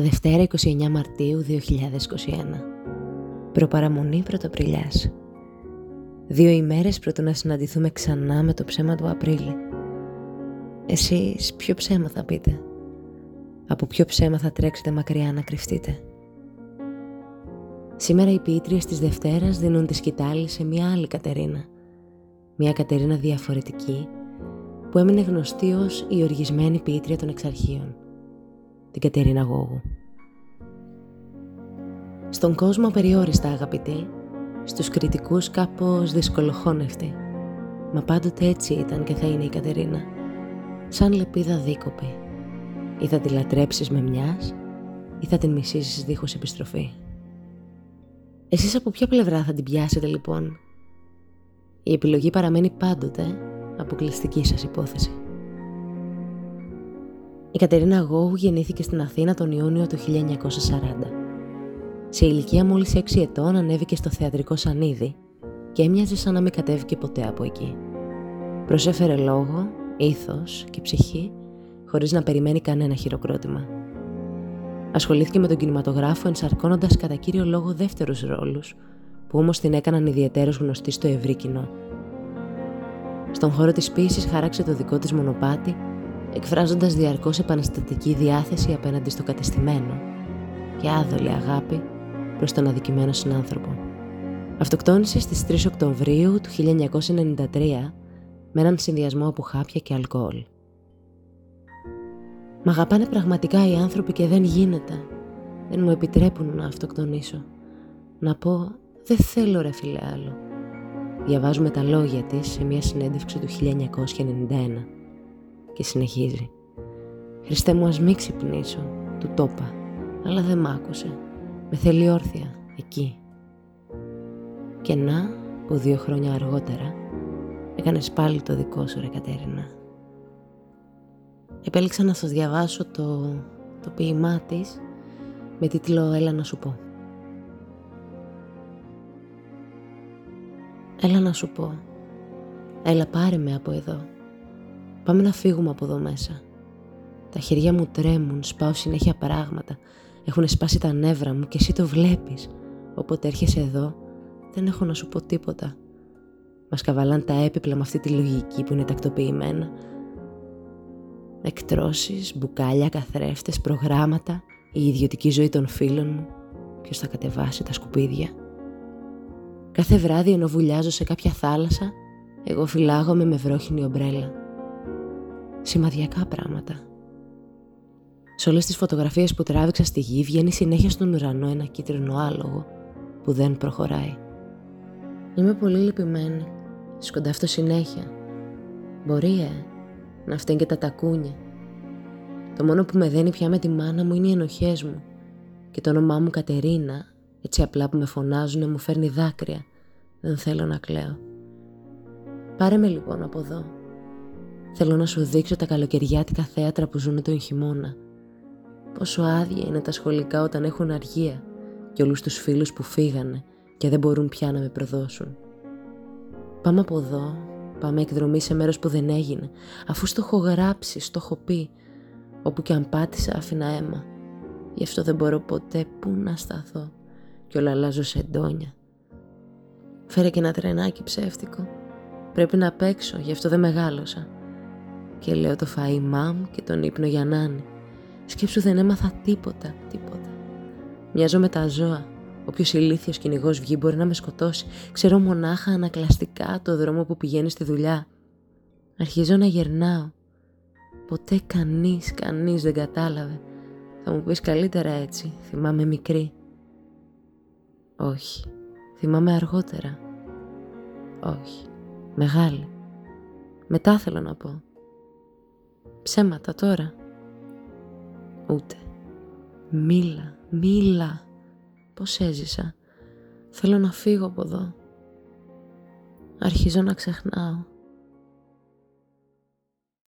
Δευτέρα 29 Μαρτίου 2021 Προπαραμονή Πρωτοπριλιάς Δύο ημέρες πρωτού να συναντηθούμε ξανά με το ψέμα του Απρίλη. Εσείς ποιο ψέμα θα πείτε; Από ποιο ψέμα θα τρέξετε μακριά να κρυφτείτε; Σήμερα οι ποιήτριες της Δευτέρας δίνουν τη σκητάλη σε μια άλλη Κατερίνα. Μια Κατερίνα διαφορετική που έμεινε γνωστή ως η οργισμένη ποιήτρια των εξαρχείων την Κατερίνα Γόγου. Στον κόσμο περιόριστα αγαπητοί, στους κριτικούς κάπως δυσκολοχώνευτοι. Μα πάντοτε έτσι ήταν και θα είναι η Κατερίνα. Σαν λεπίδα δίκοπη. Ή θα τη λατρέψεις με μιας, ή θα την μισήσεις δίχως επιστροφή. Εσείς από ποια πλευρά θα την πιάσετε λοιπόν; Η επιλογή παραμένει πάντοτε αποκλειστική σας υπόθεση. Η Κατερίνα Γόγου γεννήθηκε στην Αθήνα τον Ιούνιο του 1940. Σε ηλικία μόλις 6 ετών ανέβηκε στο θεατρικό σανίδι και έμοιαζε σαν να μην κατέβηκε ποτέ από εκεί. Προσέφερε λόγο, ήθος και ψυχή χωρίς να περιμένει κανένα χειροκρότημα. Ασχολήθηκε με τον κινηματογράφο ενσαρκώνοντας κατά κύριο λόγο δεύτερους ρόλους που όμως την έκαναν ιδιαίτερος γνωστή στο ευρύ κοινό. Στον χώρο της ποίησης χάραξε το δικό της μονοπάτι εκφράζοντας διαρκώς επαναστατική διάθεση απέναντι στο κατεστημένο και άδολη αγάπη προς τον αδικημένο συνάνθρωπο. Αυτοκτόνησε στις 3 Οκτωβρίου του 1993 με έναν συνδυασμό από χάπια και αλκοόλ. Μ' αγαπάνε πραγματικά οι άνθρωποι και δεν γίνεται. Δεν μου επιτρέπουν να αυτοκτονήσω. Να πω, δεν θέλω ρε φίλε άλλο. Διαβάζουμε τα λόγια της σε μια συνέντευξη του 1991 και συνεχίζει. Χριστέ μου ας μην ξυπνήσω, του τόπα, αλλά δεν μ' άκουσε. Με θέλει όρθια, εκεί. Και να, που δύο χρόνια αργότερα, έκανες πάλι το δικό σου ρε Κατέρινα. Επέλεξα να σας διαβάσω το, το ποίημά της με τίτλο «Έλα να σου πω». Έλα να σου πω. Έλα πάρε με από εδώ. Πάμε να φύγουμε από εδώ μέσα. Τα χέρια μου τρέμουν, σπάω συνέχεια πράγματα. Έχουν σπάσει τα νεύρα μου και εσύ το βλέπεις. Όποτε έρχεσαι εδώ, δεν έχω να σου πω τίποτα. Μας καβαλάν τα έπιπλα με αυτή τη λογική που είναι τακτοποιημένα. Εκτρώσεις, μπουκάλια, καθρέφτες, προγράμματα, η ιδιωτική ζωή των φίλων μου. Ποιος θα κατεβάσει τα σκουπίδια; Κάθε βράδυ ενώ βουλιάζω σε κάποια θάλασσα, εγώ φυλάγομαι με βρόχινη ομπρέλα σημαδιακά πράγματα. Σε όλες τις φωτογραφίες που τράβηξα στη γη βγαίνει συνέχεια στον ουρανό ένα κίτρινο άλογο που δεν προχωράει. Είμαι πολύ λυπημένη. Σκοντάφτω συνέχεια. Μπορεί, ε, να φταίνει και τα τακούνια. Το μόνο που με δένει πια με τη μάνα μου είναι οι ενοχές μου και το όνομά μου Κατερίνα, έτσι απλά που με φωνάζουν, μου φέρνει δάκρυα. Δεν θέλω να κλαίω. Πάρε με λοιπόν από εδώ Θέλω να σου δείξω τα καλοκαιριάτικα θέατρα που ζουν τον χειμώνα. Πόσο άδεια είναι τα σχολικά όταν έχουν αργία και όλους τους φίλους που φύγανε και δεν μπορούν πια να με προδώσουν. Πάμε από εδώ, πάμε εκδρομή σε μέρος που δεν έγινε, αφού στο έχω γράψει, στο έχω πει, όπου και αν πάτησα άφηνα αίμα. Γι' αυτό δεν μπορώ ποτέ πού να σταθώ και όλα αλλάζω σε εντόνια. Φέρε και ένα τρενάκι ψεύτικο. Πρέπει να παίξω, γι' αυτό δεν μεγάλωσα και λέω το φαΐ μαμ και τον ύπνο για νάνι. Σκέψου δεν έμαθα τίποτα, τίποτα. Μοιάζω με τα ζώα. Όποιος ηλίθιος κυνηγός βγει μπορεί να με σκοτώσει. Ξέρω μονάχα ανακλαστικά το δρόμο που πηγαίνει στη δουλειά. Αρχίζω να γερνάω. Ποτέ κανείς, κανείς δεν κατάλαβε. Θα μου πεις καλύτερα έτσι, θυμάμαι μικρή. Όχι, θυμάμαι αργότερα. Όχι, μεγάλη. Μετά θέλω να πω. Ψέματα τώρα. Ούτε. Μίλα, μίλα. Πώς έζησα. Θέλω να φύγω από εδώ. Αρχίζω να ξεχνάω.